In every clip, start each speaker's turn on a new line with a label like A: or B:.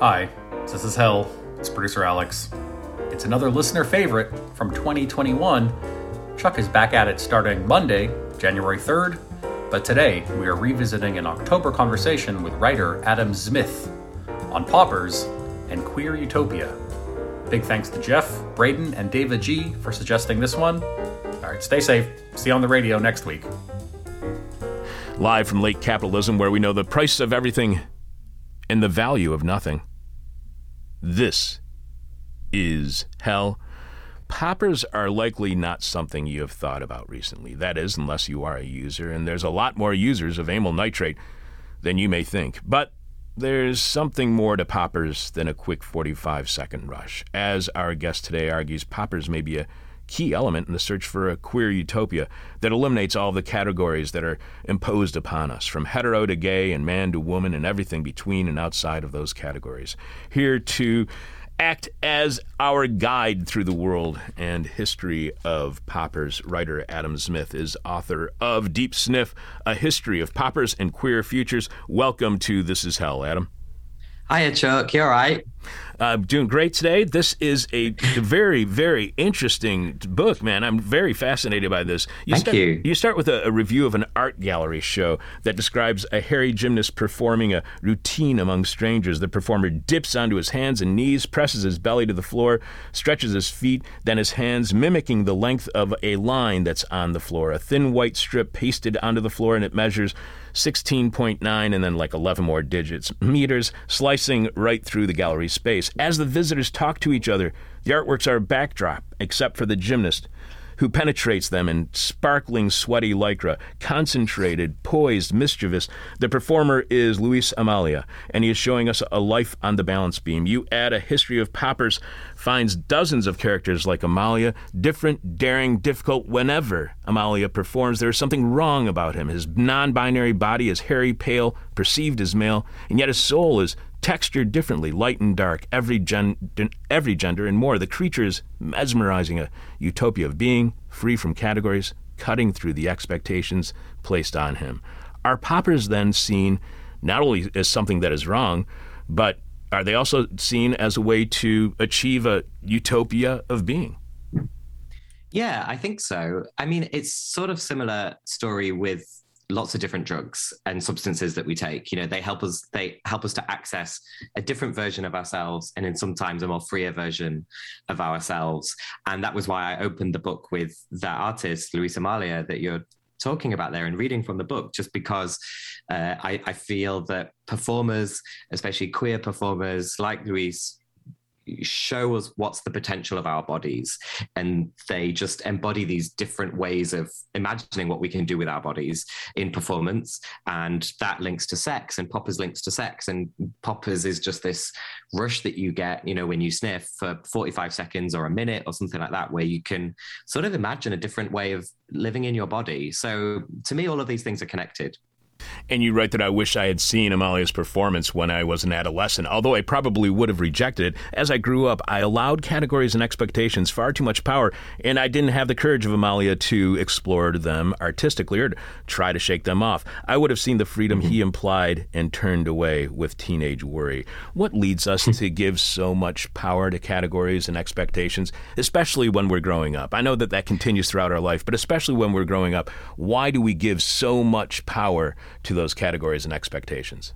A: Hi, this is Hell. It's producer Alex. It's another listener favorite from 2021. Chuck is back at it starting Monday, January 3rd, but today we are revisiting an October conversation with writer Adam Zmith on poppers and queer utopia. Big thanks to Jeff, Braden, and David G for suggesting this one. All right, stay safe. See you on the radio next week.
B: Live from late capitalism, where we know the price of everything and the value of nothing. This is hell. Poppers are likely not something you have thought about recently. That is, unless you are a user, and there's a lot more users of amyl nitrate than you may think. But there's something more to poppers than a quick 45 second rush. As our guest today argues, poppers may be a key element in the search for a queer utopia that eliminates all the categories that are imposed upon us, from hetero to gay and man to woman and everything between and outside of those categories. Here to act as our guide through the world and history of poppers. Writer Adam Zmith is author of Deep Sniff, A History of Poppers and Queer Futures. Welcome to This Is Hell, Adam.
C: Hiya, Chuck. You all right?
B: Uh, doing great today. This is a very, very interesting book, man. I'm very fascinated by this.
C: You Thank
B: start,
C: you.
B: You start with a, a, review of an art gallery show that describes a hairy gymnast performing a routine among strangers. The performer dips onto his hands and knees, presses his belly to the floor, stretches his feet, then his hands, mimicking the length of a line that's on the floor. A thin white strip pasted onto the floor, and it measures 16.9 and then like 11 more digits, meters, slicing right through the gallery space. As the visitors talk to each other, the artworks are a backdrop, except for the gymnast who penetrates them in sparkling, sweaty lycra, concentrated, poised, mischievous. The performer is Luis Amalia, and he is showing us a life on the balance beam. You add a history of poppers, finds dozens of characters like Amalia, different, daring, difficult. Whenever Amalia performs, there is something wrong about him. His non binary body is hairy, pale, perceived as male, and yet his soul is textured differently, light and dark, every, gen- every gender and more. The creature is mesmerizing a utopia of being, free from categories, cutting through the expectations placed on him. Are poppers then seen not only as something that is wrong, but are they also seen as a way to achieve a utopia of being?
C: Yeah, I think so. I mean, it's sort of similar story with lots of different drugs and substances that we take. You know they help us they help us to access a different version of ourselves and in sometimes a more freer version of ourselves. And that was why i opened the book with that artist luis amalia that you're talking about there and reading from the book just because uh, I, I feel that performers especially queer performers like luis show us what's the potential of our bodies and they just embody these different ways of imagining what we can do with our bodies in performance. And that links to sex and poppers links to sex. And poppers is just this rush that you get you know when you sniff for 45 seconds or a minute or something like that where you can sort of imagine a different way of living in your body. So to me all of these things are connected
B: and you write that I wish I had seen Amalia's performance when I was an adolescent, although I probably would have rejected it. As I grew up, I allowed categories and expectations far too much power, and I didn't have the courage of Amalia to explore them artistically or to try to shake them off. I would have seen the freedom he mm-hmm. implied and turned away with teenage worry. What leads us hmm. to give so much power to categories and expectations, especially when we're growing up? I know that that continues throughout our life, but especially when we're growing up, why do we give so much power? To those categories and expectations?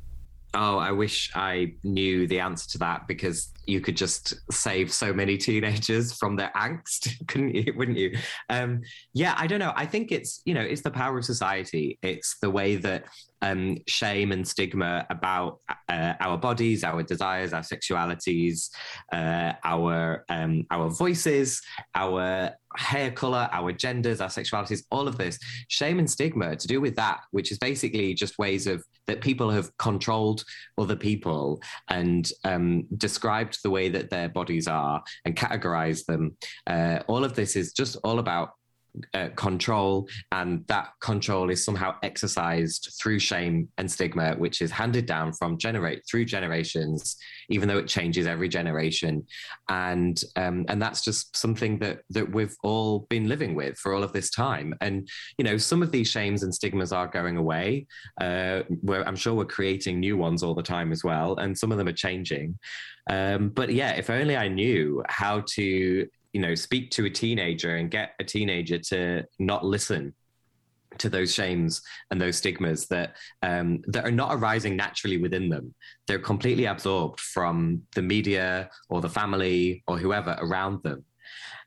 C: Oh, I wish I knew the answer to that because you could just save so many teenagers from their angst, couldn't you? Wouldn't you? Um, yeah, I don't know. I think it's you know it's the power of society. It's the way that um, shame and stigma about uh, our bodies, our desires, our sexualities, uh, our um, our voices, our hair color, our genders, our sexualities, all of this shame and stigma to do with that, which is basically just ways of that people have controlled other people and um, described the way that their bodies are and categorized them. Uh, all of this is just all about uh, control, and that control is somehow exercised through shame and stigma, which is handed down from generate through generations, even though it changes every generation, and um, and that's just something that that we've all been living with for all of this time. And you know, some of these shames and stigmas are going away. Uh, where I'm sure we're creating new ones all the time as well, and some of them are changing. Um, but yeah, if only I knew how to you know speak to a teenager and get a teenager to not listen to those shames and those stigmas that um, that are not arising naturally within them. They're completely absorbed from the media or the family or whoever around them,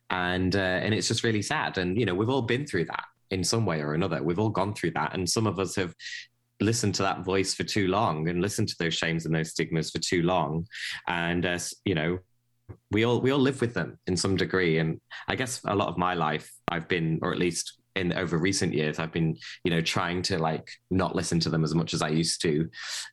C: and uh, and it's just really sad. And you know, we've all been through that in some way or another. We've all gone through that, and some of us have listened to that voice for too long and listened to those shames and those stigmas for too long, and uh, you know, we all we all live with them in some degree. And i guess a lot of my life i've been or at least in over recent years i've been you know trying to like not listen to them as much as i used to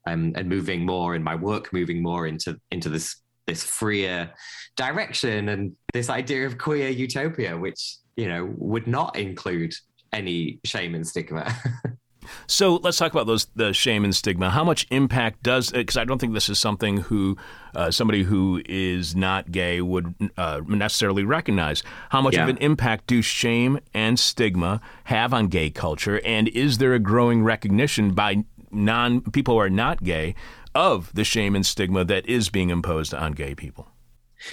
C: um, and moving more in my work moving more into into this this freer direction and this idea of queer utopia which you know would not include any shame and stigma
B: So let's talk about those the shame and stigma. How much impact does because I don't think this is something who uh, somebody who is not gay would uh, necessarily recognize. How much yeah. of an impact do shame and stigma have on gay culture, and is there a growing recognition by non people who are not gay of the shame and stigma that is being imposed on gay people?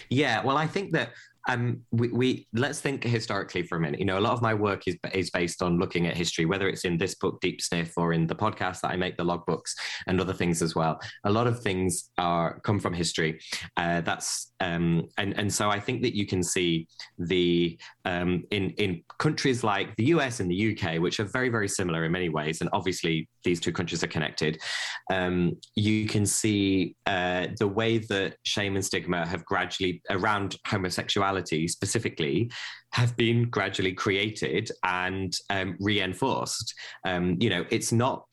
C: Yeah, well, I think that um, we, we, let's think historically for a minute. You know, a lot of my work is is based on looking at history, whether it's in this book, Deep Sniff, or in the podcast that I make, the logbooks, and other things as well. A lot of things are come from history. Uh, that's um, and and so I think that you can see the um, in in countries like the US and the UK, which are very very similar in many ways, and obviously these two countries are connected. Um, you can see uh, the way that shame and stigma have gradually around homosexuality specifically have been gradually created and um, reinforced. Um, you know, it's not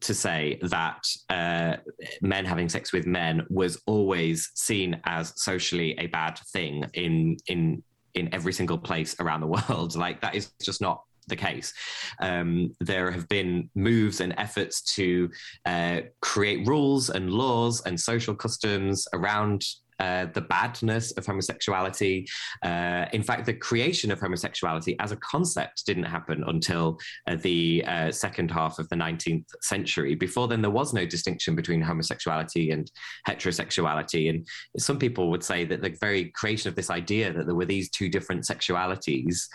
C: to say that uh, men having sex with men was always seen as socially a bad thing in in in every single place around the world. Like that is just not the case. Um, there have been moves and efforts to uh, create rules and laws and social customs around uh, the badness of homosexuality. Uh, in fact, the creation of homosexuality as a concept didn't happen until uh, the uh, second half of the 19th century. Before then, there was no distinction between homosexuality and heterosexuality. And some people would say that the very creation of this idea that there were these two different sexualities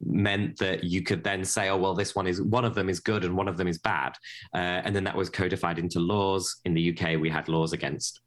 C: meant that you could then say, oh, well, this one is one of them is good and one of them is bad. Uh, and then that was codified into laws. In the UK, we had laws against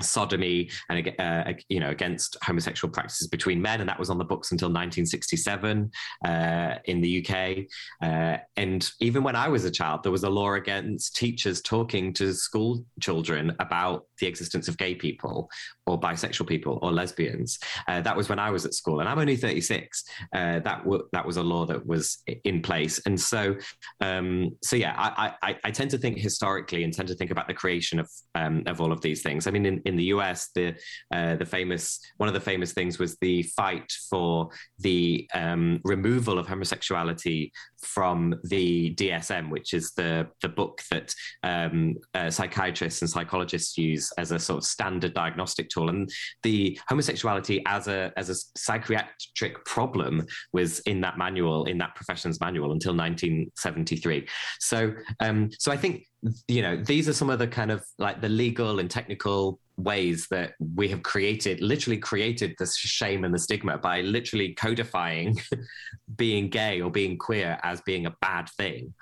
C: sodomy and uh, you know against homosexual practices between men and that was on the books until 1967 uh, in the UK uh, and even when I was a child there was a law against teachers talking to school children about the existence of gay people or bisexual people or lesbians. Uh, that was when I was at school and I'm only 36 uh, that w- that was a law that was in place. And so um, so yeah I, I, I tend to think historically and tend to think about the creation of um, of all of these things. I mean in, in the US, the uh, the famous one of the famous things was the fight for the um, removal of homosexuality from the DSM, which is the the book that um, uh, psychiatrists and psychologists use as a sort of standard diagnostic tool. And the homosexuality as a as a psychiatric problem was in that manual, in that profession's manual, until 1973. So um, so I think you know these are some of the kind of like the legal and technical ways that we have created literally created the shame and the stigma by literally codifying being gay or being queer as being a bad thing.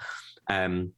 C: Um,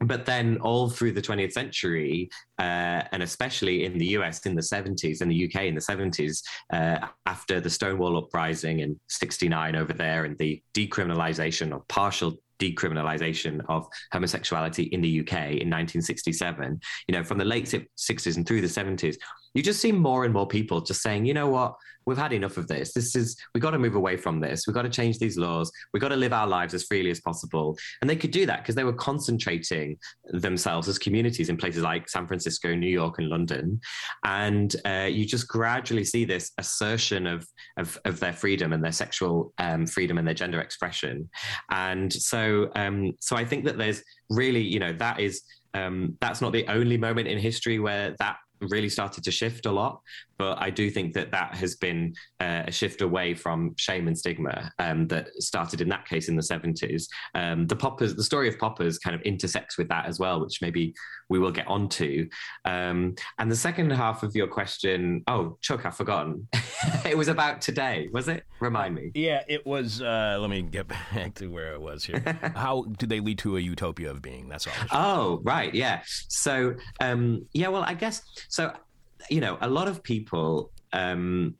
C: but then all through the 20th century uh, and especially in the us in the 70s and the uk in the 70s uh, after the stonewall uprising in 69 over there and the decriminalization or partial decriminalization of homosexuality in the UK in 1967. You know, from the late 60s and through the 70s, you just see more and more people just saying, you know what, we've had enough of this. This is, we've got to move away from this. We've got to change these laws. We've got to live our lives as freely as possible. And they could do that because they were concentrating themselves as communities in places like San Francisco, New York, and London. And uh, you just gradually see this assertion of, of, of their freedom and their sexual um, freedom and their gender expression. And so, um, so I think that there's really, you know, that is, um, that's not the only moment in history where that really started to shift a lot. But I do think that that has been uh, a shift away from shame and stigma um, that started in that case in the 70s. Um, the poppers, the story of poppers kind of intersects with that as well, which maybe we will get onto. Um, and the second half of your question, oh, Chuck, I've forgotten. it was about today, was it? Remind me.
B: Yeah, it was. Uh, let me get back to where it was here. How did they lead to a utopia of being? That's all.
C: Oh, right. Yeah. So, um, yeah, well, I guess so you know, a lot of people um,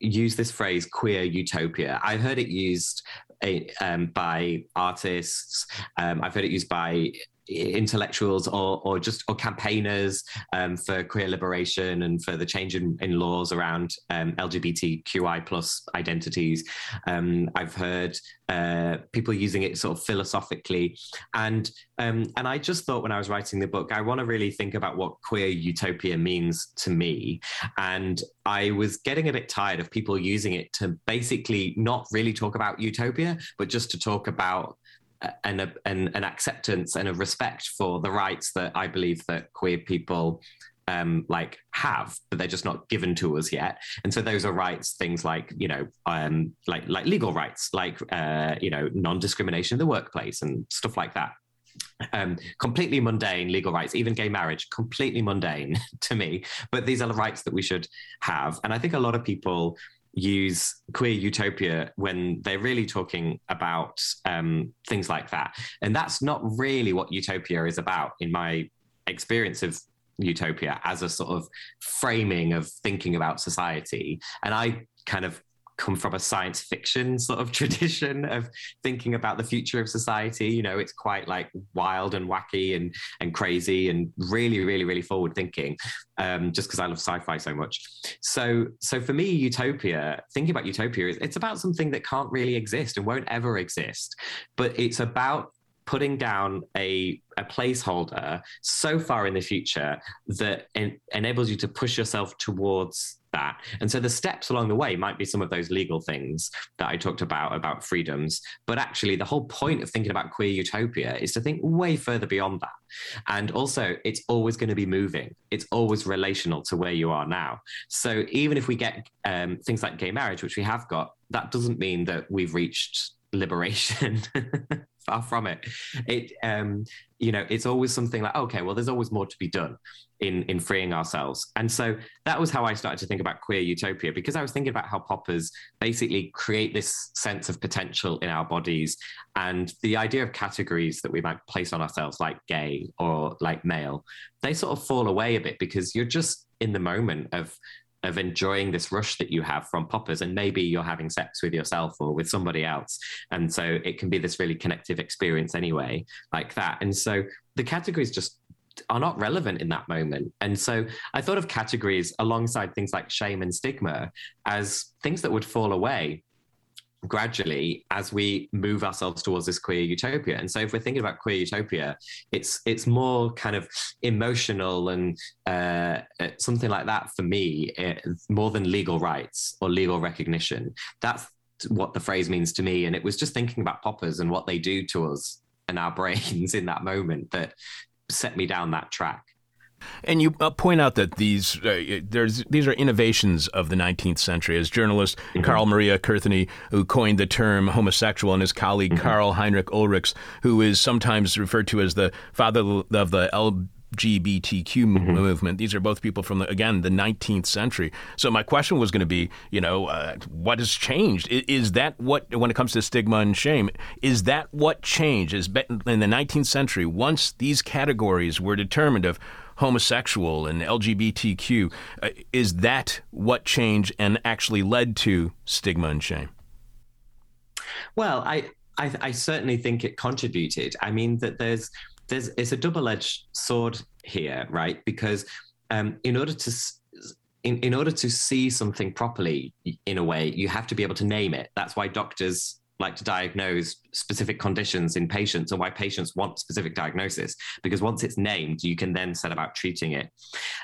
C: use this phrase queer utopia. I've heard it used a, um, by artists. Um, I've heard it used by intellectuals or, or just or campaigners um, for queer liberation and for the change in, in laws around um, LGBTQI plus identities. Um, I've heard uh, people using it sort of philosophically, and um, and I just thought when I was writing the book, I want to really think about what queer utopia means to me, and I was getting a bit tired of people using it to basically not really talk about utopia, but just to talk about an, an, an acceptance and a respect for the rights that I believe that queer people um, like have, but they're just not given to us yet. And so those are rights, things like you know, um, like like legal rights, like uh, you know, non-discrimination in the workplace and stuff like that. Um, completely mundane legal rights, even gay marriage, completely mundane to me. But these are the rights that we should have. And I think a lot of people use queer utopia when they're really talking about um, things like that. And that's not really what utopia is about, in my experience of utopia as a sort of framing of thinking about society. And I kind of come from a science fiction sort of tradition of thinking about the future of society. You know, it's quite like wild and wacky and and crazy and really, really, really forward thinking. Um, just because I love sci-fi so much. So, so for me, utopia, thinking about utopia, is it's about something that can't really exist and won't ever exist, but it's about putting down a, a placeholder so far in the future that en- enables you to push yourself towards that. And so the steps along the way might be some of those legal things that I talked about, about freedoms. But actually, the whole point of thinking about queer utopia is to think way further beyond that. And also, it's always going to be moving, it's always relational to where you are now. So even if we get um, things like gay marriage, which we have got, that doesn't mean that we've reached liberation. Far from it. It, um, you know, it's always something like, okay, well, there's always more to be done in in freeing ourselves. And so that was how I started to think about queer utopia because I was thinking about how poppers basically create this sense of potential in our bodies, and the idea of categories that we might place on ourselves, like gay or like male, they sort of fall away a bit because you're just in the moment of of enjoying this rush that you have from poppers and maybe you're having sex with yourself or with somebody else. And so it can be this really connective experience anyway like that. And so the categories just are not relevant in that moment. And so i thought of categories alongside things like shame and stigma as things that would fall away gradually as we move ourselves towards this queer utopia. And so if we're thinking about queer utopia it's it's more kind of emotional and uh, uh something like that for me uh, more than legal rights or legal recognition. That's what the phrase means to me. And it was just thinking about poppers and what they do to us and our brains in that moment that set me down that track
B: and you uh, point out that these uh, there's these are innovations of the 19th century. As journalist mm-hmm. Karl-Maria Kertbeny, who coined the term homosexual, and his colleague mm-hmm. Karl Heinrich Ulrichs, who is sometimes referred to as the father of the LGBTQ mm-hmm. movement. These are both people from the, again the 19th century. So my question was going to be, you know, uh, what has changed? Is, is, that what when it comes to stigma and shame? Is that what changed? Is in the 19th century once these categories were determined of homosexual and LGBTQ. Uh, is that what changed and actually led to stigma and shame?
C: Well, I, I, I certainly think it contributed. I mean that there's there's it's a double edged sword here, right? Because um, in order to in, in order to see something properly in a way you have to be able to name it that's why doctors like to diagnose specific conditions in patients and why patients want specific diagnosis because once it's named you can then set about treating it.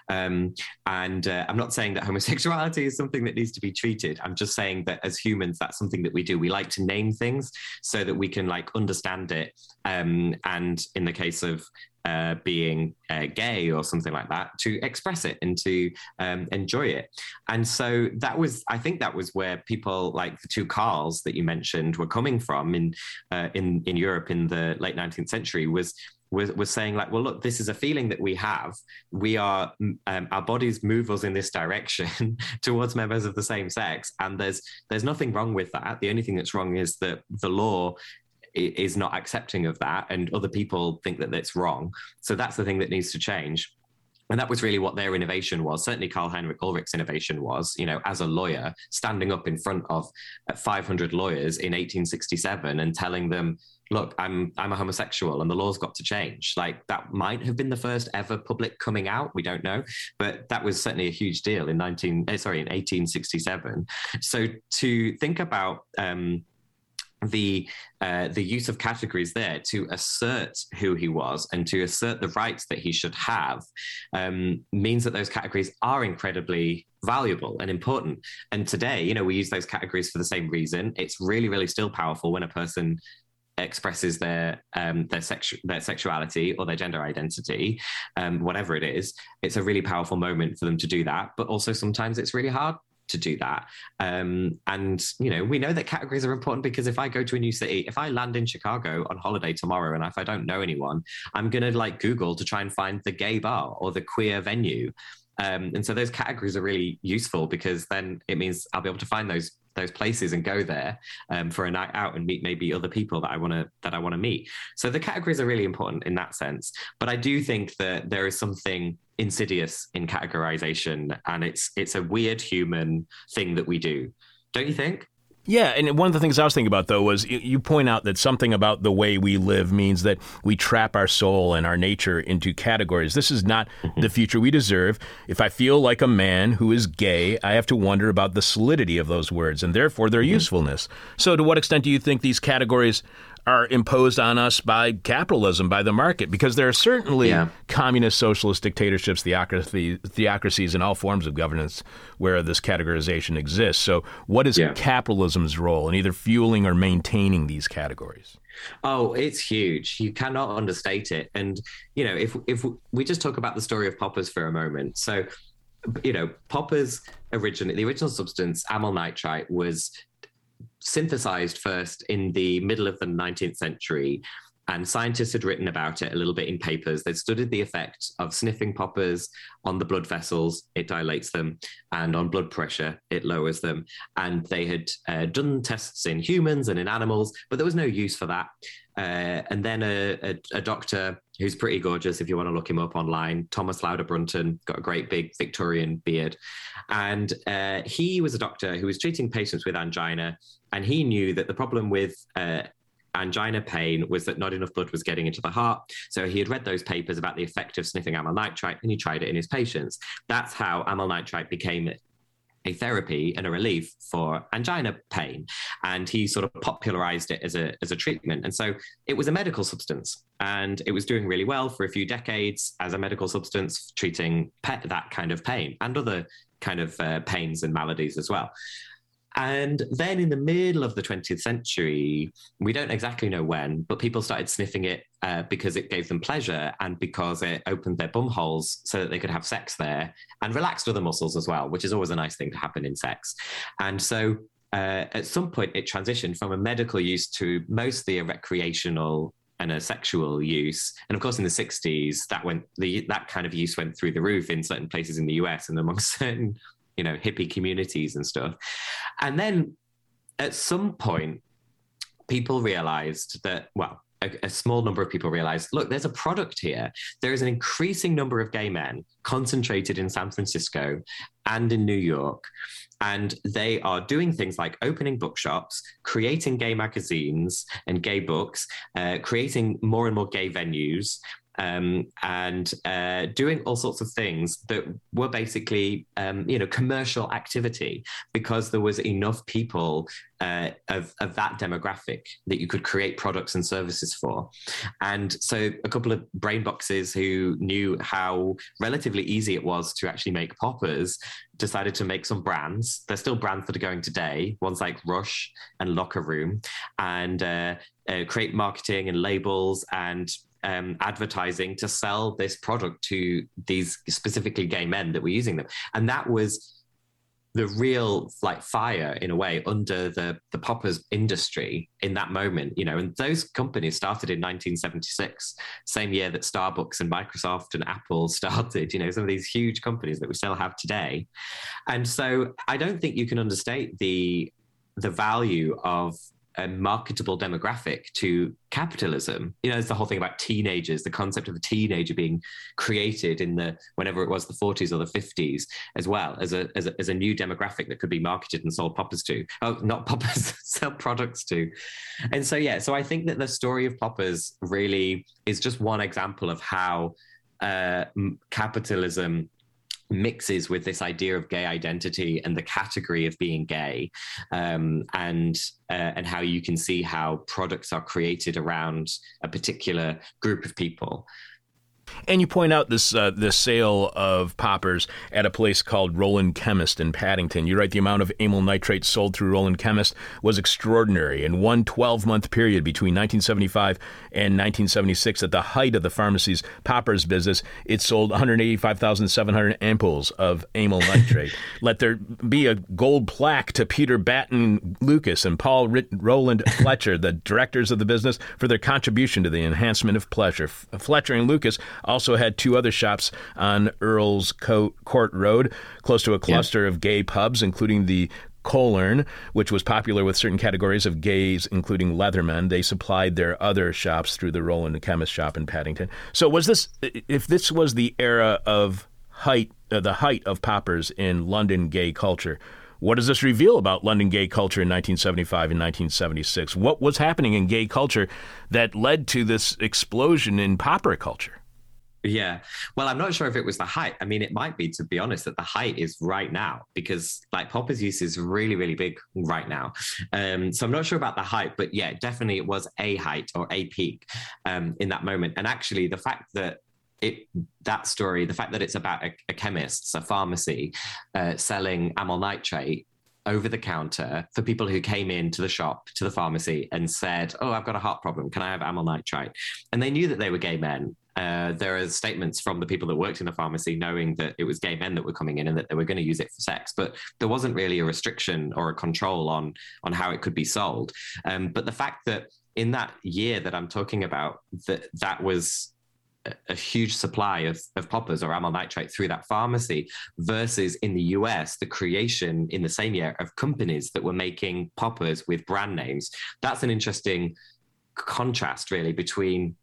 C: Um, and uh, i'm not saying that homosexuality is something that needs to be treated. I'm just saying that as humans that's something that we do. We like to name things so that we can like understand it um, and in the case of uh, being uh, gay or something like that to express it and to um, enjoy it. And so that was, I think, that was where people like the two Carls that you mentioned were coming from in uh, in in Europe in the late 19th century was was, was saying like well look this is a feeling that we have we are um, our bodies move us in this direction towards members of the same sex and there's there's nothing wrong with that the only thing that's wrong is that the law is not accepting of that and other people think that that's wrong. So that's the thing that needs to change. And that was really what their innovation was. Certainly carl heinrich ulrich's innovation was you know as a lawyer standing up in front of uh, 500 lawyers in 1867 and telling them look i'm i'm a homosexual and the law's got to change. Like that might have been the first ever public coming out we don't know but that was certainly a huge deal in 19 eh, sorry in 1867 so to think about um, the uh, the use of categories there to assert who he was and to assert the rights that he should have um, means that those categories are incredibly valuable and important. And today, you know, we use those categories for the same reason. It's really, really still powerful when a person expresses their um, their sexu- their sexuality or their gender identity, um, whatever it is. It's a really powerful moment for them to do that. But also sometimes it's really hard to do that. Um, and you know, we know that categories are important because if I go to a new city, if I land in Chicago on holiday tomorrow, and if I don't know anyone, I'm gonna like Google to try and find the gay bar or the queer venue. Um, and so those categories are really useful because then it means I'll be able to find those those places and go there um, for a night out and meet maybe other people that I want to that I want to meet. So the categories are really important in that sense. But I do think that there is something insidious in categorization, and it's it's a weird human thing that we do. Don't you think?
B: Yeah, and one of the things I was thinking about though was you point out that something about the way we live means that we trap our soul and our nature into categories. This is not mm-hmm. the future we deserve. If I feel like a man who is gay, I have to wonder about the solidity of those words and therefore their mm-hmm. usefulness. So, to what extent do you think these categories are imposed on us by capitalism, by the market, because there are certainly yeah. communist, socialist dictatorships, theocracy, theocracies, and all forms of governance where this categorization exists. So, what is yeah. capitalism's role in either fueling or maintaining these categories?
C: Oh, it's huge. You cannot understate it. And you know, if if we just talk about the story of poppers for a moment, so you know, poppers originally the original substance, amyl nitrite, was synthesized first in the middle of the 19th century and scientists had written about it a little bit in papers. They'd studied the effect of sniffing poppers on the blood vessels, it dilates them, and on blood pressure, it lowers them. And they had uh, done tests in humans and in animals, but there was no use for that. Uh, and then a, a, a, doctor who's pretty gorgeous, if you want to look him up online, Thomas Lauder Brunton, got a great big Victorian beard. And uh, he was a doctor who was treating patients with angina. And he knew that the problem with uh, angina pain was that not enough blood was getting into the heart. So he had read those papers about the effect of sniffing amyl nitrite and he tried it in his patients. That's how amyl nitrite became a therapy and a relief for angina pain. And he sort of popularized it as a, as a treatment. And so it was a medical substance and it was doing really well for a few decades as a medical substance, treating that kind of pain and other kind of uh, pains and maladies as well. And then in the middle of the 20th century, we don't exactly know when, but people started sniffing it uh, because it gave them pleasure and because it opened their bum holes so that they could have sex there and relaxed other muscles as well, which is always a nice thing to happen in sex. And so uh, at some point, it transitioned from a medical use to mostly a recreational and a sexual use. And of course, in the 60s, that went the that kind of use went through the roof in certain places in the US and among certain you know hippie communities and stuff. And then at some point people realized that well a, a, small number of people realized look there's a product here. There is an increasing number of gay men concentrated in san francisco and in new york and they are doing things like opening bookshops creating gay magazines and gay books uh, creating more and more gay venues um, and uh, doing all sorts of things that were basically, um, you know, commercial activity because there was enough people uh, of, of that demographic that you could create products and services for. And so a couple of brain boxes who knew how relatively easy it was to actually make poppers decided to make some brands. There's still brands that are going today, ones like Rush and Locker Room, and uh, uh, create marketing and labels and um, advertising to sell this product to these specifically gay men that were using them. And that was the real like fire in a way under the the poppers industry in that moment you know and those companies started in 1976 same year that starbucks and microsoft and apple started you know some of these huge companies that we still have today and so i don't think you can understate the the value of a marketable demographic to capitalism. You know, there's the whole thing about teenagers, the concept of a teenager being created in the whenever it was the 40s or the 50s as well as a as a, as a new demographic that could be marketed and sold poppers to. Oh, not poppers, sell products to. And so yeah, so I think that the story of poppers really is just one example of how uh, capitalism mixes with this idea of gay identity and the category of being gay, um, and uh, and how you can see how products are created around a particular group of people.
B: And you point out this uh, the sale of poppers at a place called Roland Chemist in Paddington. You write the amount of amyl nitrate sold through Roland Chemist was extraordinary. In one 12 month period between 1975 and 1976, at the height of the pharmacy's poppers business, it sold 185,700 ampoules of amyl nitrate. Let there be a gold plaque to Peter Batten Lucas and Paul Roland Fletcher, the directors of the business, for their contribution to the enhancement of pleasure. Fletcher and Lucas also had two other shops on Earl's Court Road, close to a cluster yeah. of gay pubs, including the Coleherne, which was popular with certain categories of gays, including leathermen. They supplied their other shops through the Roland Chemist shop in Paddington. So, was this if this was the era of height, uh, the height of poppers in London gay culture? What does this reveal about London gay culture in 1975 and 1976? What was happening in gay culture that led to this explosion in popper culture?
C: Yeah. Well, I'm not sure if it was the height. I mean, it might be, to be honest, that the height is right now because like Popper's use is really, really big right now. Um, so I'm not sure about the height, but yeah, definitely it was a height or a peak um, in that moment. And actually, the fact that it that story, the fact that it's about a, a chemist, a pharmacy uh, selling amyl nitrate over the counter for people who came into the shop to the pharmacy and said, "Oh, I've got a heart problem. Can I have amyl nitrite?" And they knew that they were gay men, uh, there are statements from the people that worked in the pharmacy knowing that it was gay men that were coming in and that they were going to use it for sex but there wasn't really a restriction or a control on on how it could be sold um, but the fact that in that year that i'm talking about that that was a huge supply of, of poppers or amyl nitrate through that pharmacy versus in the US, the creation in the same year of companies that were making poppers with brand names. That's an interesting contrast, really, between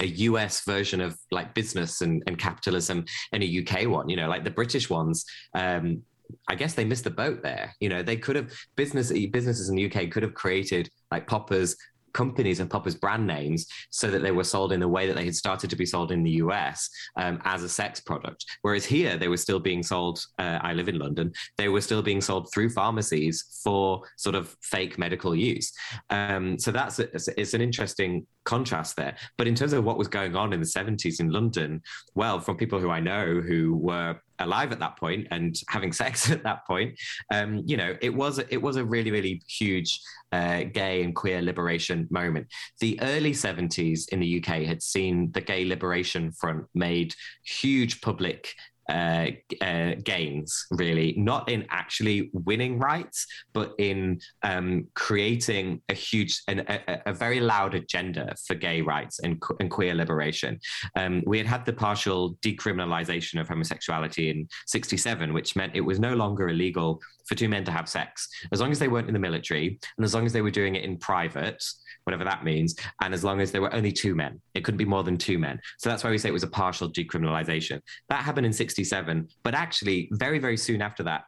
C: a US version of like business and, and capitalism and a UK one, you know, like the British ones. Um, I guess they missed the boat there. You know, they could have business businesses in the UK could have created like poppers companies and Popper's brand names so that they were sold in the way that they had started to be sold in the US um, as a sex product. Whereas here, they were still being sold, uh, I live in London, they were still being sold through pharmacies for sort of fake medical use. Um, so that's a, it's an interesting contrast there. But in terms of what was going on in the 70s in London, well, from people who I know who were alive at that point and having sex at that point, um, you know, it was it was a really really huge uh, gay and queer liberation moment. The early 70s in the UK had seen the gay liberation front made huge public uh, uh, gains, really, not in actually winning rights, but in um, creating a huge and a, very loud agenda for gay rights and, and queer liberation. Um, we had had the partial decriminalization of homosexuality in 67, which meant it was no longer illegal for two men to have sex, as long as they weren't in the military and as long as they were doing it in private whatever that means, and as long as there were only two men. It couldn't be more than two men. So that's why we say it was a partial decriminalization. That happened in 67, but actually, very, very soon after that,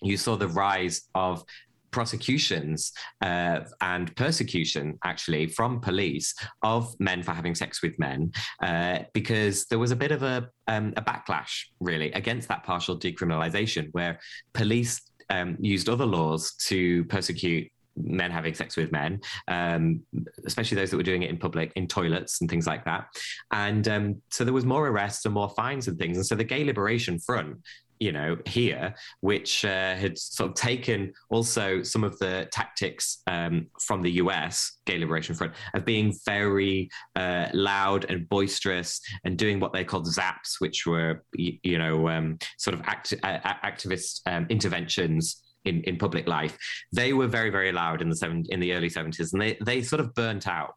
C: you saw the rise of prosecutions uh, and persecution actually from police of men for having sex with men uh, because there was a bit of a, um, a backlash really against that partial decriminalization where police um, used other laws to persecute men having sex with men, um, especially those that were doing it in public, in toilets and things like that. And um, so there was more arrests and more fines and things. And so the Gay Liberation Front you know, here, which uh, had sort of taken also some of the tactics um, from the US, Gay Liberation Front, of being very uh, loud and boisterous and doing what they called zaps, which were, you, know, um, sort of act- uh, activist um, interventions. In, in public life, they were very, very loud in the seven, in the early 70s, and they, they sort of burnt out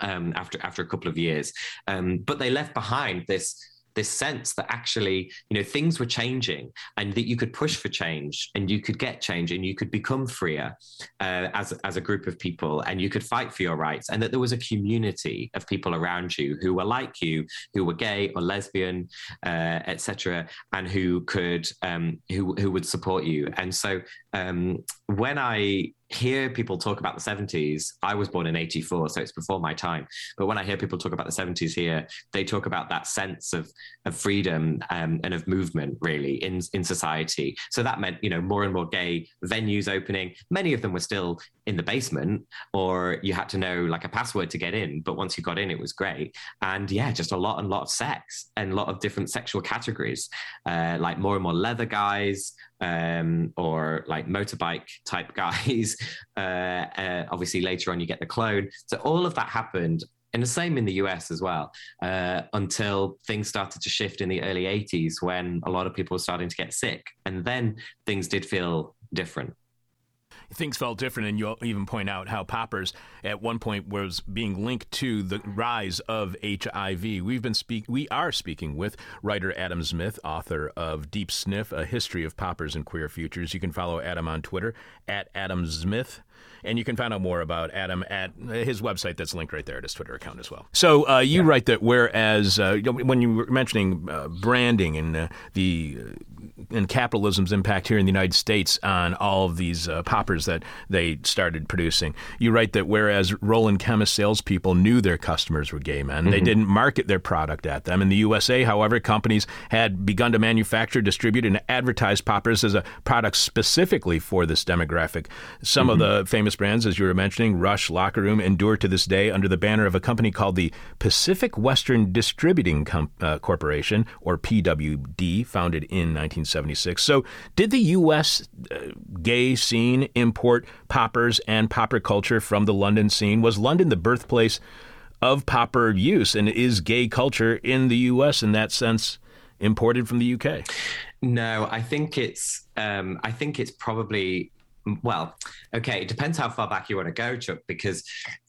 C: um, after after a couple of years. Um, but they left behind this this sense that actually you know things were changing and that you could push for change and you could get change and you could become freer uh, as, as a group of people and you could fight for your rights and that there was a community of people around you who were like you who were gay or lesbian uh, etc and who could um, who, who would support you. And so um, when i hear people talk about the 70s, I was born in 84, so it's before my time. But when I hear people talk about the 70s here, they talk about that sense of, of freedom um, and of movement, really, in, in society. So that meant, you know, more and more gay venues opening. Many of them were still in the basement, or you had to know like a password to get in. But once you got in, it was great. And yeah, just a lot and lot of sex and a lot of different sexual categories, uh, like more and more leather guys, um, or like motorbike type guys. Uh, uh, obviously, later on, you get the clone. So all of that happened. And the same in the US as well, uh, until things started to shift in the early 80s when a lot of people were starting to get sick. And then things did feel different
B: things felt different, and you even point out how poppers at one point was being linked to the rise of HIV. We've been speak we are speaking with writer Adam Zmith, author of Deep Sniff: A History of Poppers and Queer Futures. You can follow Adam on Twitter at Adam Zmith. And you can find out more about Adam at his website that's linked right there at his Twitter account as well. So uh, you yeah. write that whereas uh, when you were mentioning uh, branding and uh, the and capitalism's impact here in the United States on all of these uh, poppers that they started producing. You write that whereas Roland Chemist salespeople knew their customers were gay men, mm-hmm. they didn't market their product at them. In the USA, however, companies had begun to manufacture, distribute, and advertise poppers as a product specifically for this demographic. Some mm-hmm. of the famous brands, as you were mentioning, Rush, Locker Room, endure to this day under the banner of a company called the Pacific Western Distributing Com- uh, Corporation, or PWD, founded in 1976. So, did the U.S. Uh, gay scene import poppers and popper culture from the London scene? Was London the birthplace of popper use? And is gay culture in the U.S. in that sense imported from the U.K.?
C: No, I think it's. Um, I think it's probably well, okay, it depends how far back you want to go, Chuck, because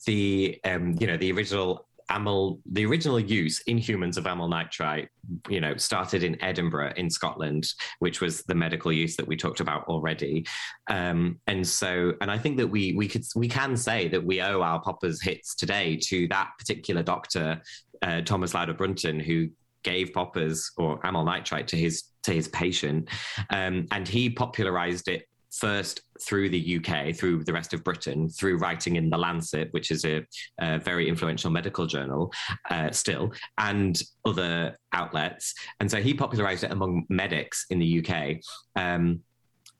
C: the um, you know the original amyl, the original use in humans of amyl nitrite, you know, started in Edinburgh in Scotland, which was the medical use that we talked about already. Um, and so, and I think that we we could we can say that we owe our poppers hits today to that particular doctor, uh, Thomas Lauder Brunton, who gave poppers or amyl nitrite to his to his patient, um, and he popularized it first through the UK, through the rest of Britain, through writing in The Lancet, which is a, a very influential medical journal uh, still, and other outlets. And so he popularized it among medics in the UK. Um,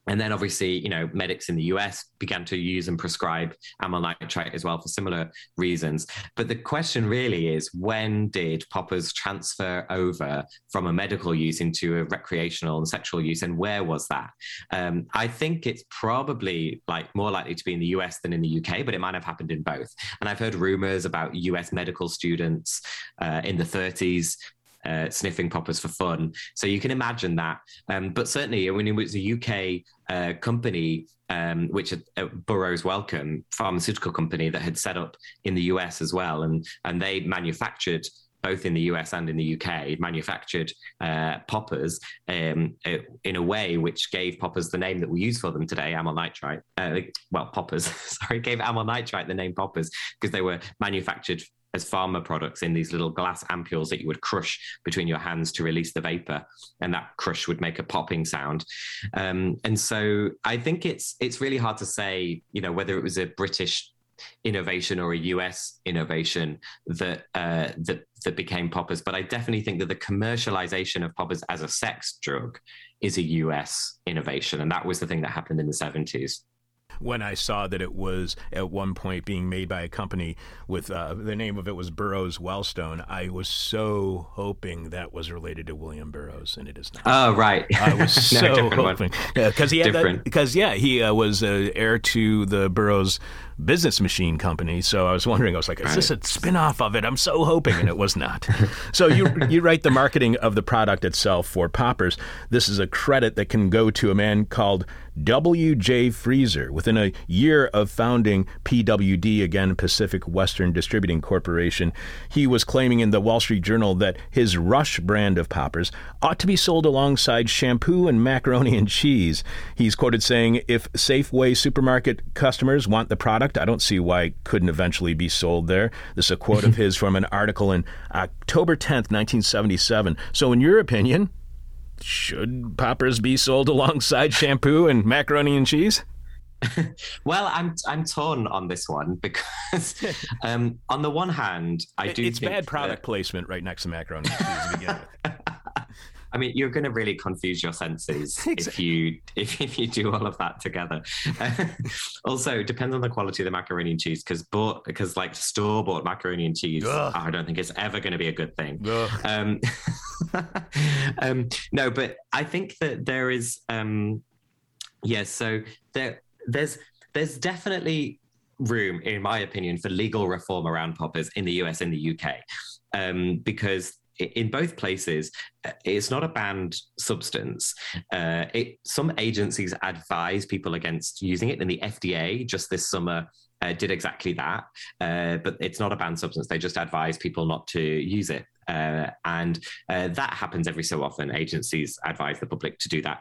C: and then obviously, you know, medics in the US began to use and prescribe amyl nitrite as well for similar reasons. But the question really is when did poppers transfer over from a medical use into a recreational and sexual use, and where was that? Um, I think it's probably like more likely to be in the US than in the UK, but it might have happened in both. And I've heard rumors about US medical students uh, in the 30s uh, sniffing poppers for fun. So you can imagine that. Um, but certainly, when it was a UK uh, company, um, which uh, Burroughs Wellcome pharmaceutical company that had set up in the US as well, and and they manufactured both in the US and in the UK, manufactured uh, poppers um, uh, in a way which gave poppers the name that we use for them today, amyl nitrite. Uh, well, poppers, sorry, gave amyl nitrite the name poppers because they were manufactured as pharma products in these little glass ampules that you would crush between your hands to release the vapor, and that crush would make a popping sound. Um, and so I think it's it's really hard to say, you know, whether it was a British innovation or a US innovation that uh, that that became poppers. But I definitely think that the commercialization of poppers as a sex drug is a US innovation, and that was the thing that happened in the 70s
B: when I saw that it was at one point being made by a company with uh, the name of it was Burroughs Wellstone. I was so hoping that was related to William Burroughs, and it is not.
C: Oh, right.
B: I was so hoping because yeah, he had because yeah, he uh, was uh, heir to the Burroughs business machine company. So I was wondering, I was like, is right. this a spin-off of it? I'm so hoping, and it was not. so you you write the marketing of the product itself for Poppers. This is a credit that can go to a man called W.J. Freezer. Within a year of founding PWD, again Pacific Western Distributing Corporation, he was claiming in the Wall Street Journal that his Rush brand of poppers ought to be sold alongside shampoo and macaroni and cheese. He's quoted saying, "If Safeway supermarket customers want the product, I don't see why it couldn't eventually be sold there." This is a quote of his from an article in October 10th, 1977. So, in your opinion, should poppers be sold alongside shampoo and macaroni and cheese?
C: well, I'm I'm torn on this one because um, on the one hand, I do.
B: It's bad product that... placement right next to macaroni and cheese to begin with.
C: I mean, you're going to really confuse your senses if you if, if you do all of that together. also, it depends on the quality of the macaroni and cheese because bought because like store bought macaroni and cheese, Ugh. I don't think it's ever going to be a good thing. Um, um, no, but I think that there is um, yes. Yeah, so there there's there's definitely room, in my opinion, for legal reform around poppers in the US in the UK. Um, because in both places, uh, it's not a banned substance. Uh, it, some agencies advise people against using it, and the FDA just this summer uh, did exactly that. Uh, but it's not a banned substance. They just advise people not to use it. Uh, and uh, that happens every so often. Agencies advise the public to do that.